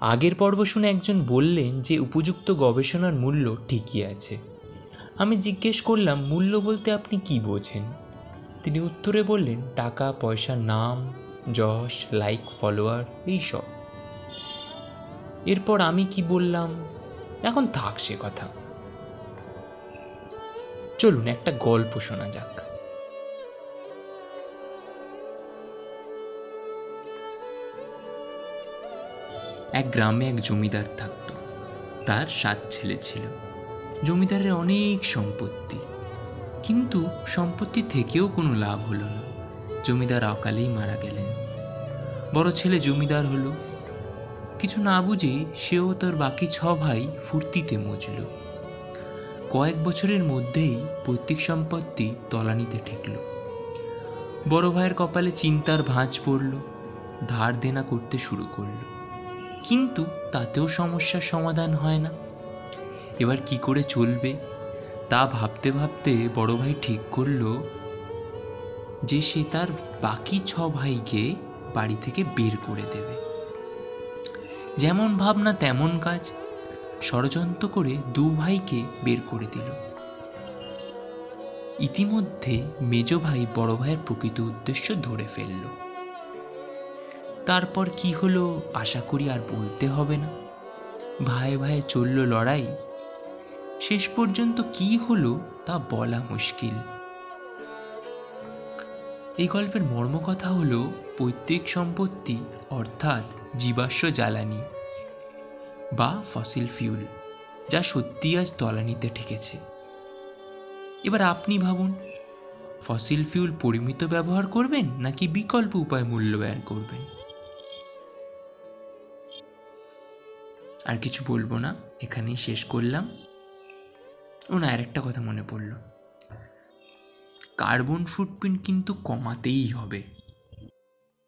আগের পর্ব শুনে একজন বললেন যে উপযুক্ত গবেষণার মূল্য ঠিকই আছে। আমি জিজ্ঞেস করলাম, মূল্য বলতে আপনি কি বোঝেন? তিনি উত্তরে বললেন, টাকা, পয়সা, নাম, যশ, লাইক, ফলোয়ার, এইসব। এরপর আমি কি বললাম? এখন থাক সে কথা। চলুন, একটা গল্প শোনা যাক। এক গ্রামে এক জমিদার থাকত। তার সাত ছেলে ছিল। জমিদারের অনেক সম্পত্তি। কিন্তু সম্পত্তি থেকেও কোনো লাভ হলো না। জমিদার অকালেই মারা গেলেন। বড় ছেলে জমিদার হলো। কিছু না বুঝে সেও তার বাকি ছ ভাই ফুর্তিতে মজল। কয়েক বছরের মধ্যেই পৈতৃক সম্পত্তি তলানিতে ঠেকল। বড় ভাইয়ের কপালে চিন্তার ভাঁজ পড়ল। ধার দেনা করতে শুরু করল। কিন্তু তাতেও সমস্যার সমাধান হয় না। এবার কি করে চলবে? তা ভাবতে ভাবতে বড় ভাই ঠিক করল যে সে তার বাকি ছ ভাইকে বাড়ি থেকে বের করে দেবে। যেমন ভাবনা তেমন কাজ। ষড়যন্ত্র করে দু ভাইকে বের করে দিল। ইতিমধ্যে মেজ ভাই বড় ভাইয়ের প্রকৃত উদ্দেশ্য ধরে ফেলল। তারপর কি হলো আশা করি আর বলতে হবে না। ভাই ভাই চলল লড়াই। শেষ পর্যন্ত কি হলো তা বলা মুশকিল। এই গল্পের মর্মকথা হলো পৈতৃক সম্পত্তি, অর্থাৎ জীবাশ্ম জ্বালানি বা ফসিল ফিউল, যা সত্যি আজ তলানিতে ঠেকেছে। এবার আপনি ভাবুন, ফসিল ফিউল পরিমিত ব্যবহার করবেন নাকি বিকল্প উপায় মূল্যায়ন করবেন? আর কিছু বলব না, এখানেই শেষ করলাম। ও না আরেকটা কথা মনে পড়ল। কার্বন ফুটপ্রিন্ট কিন্তু কমাতেই হবে।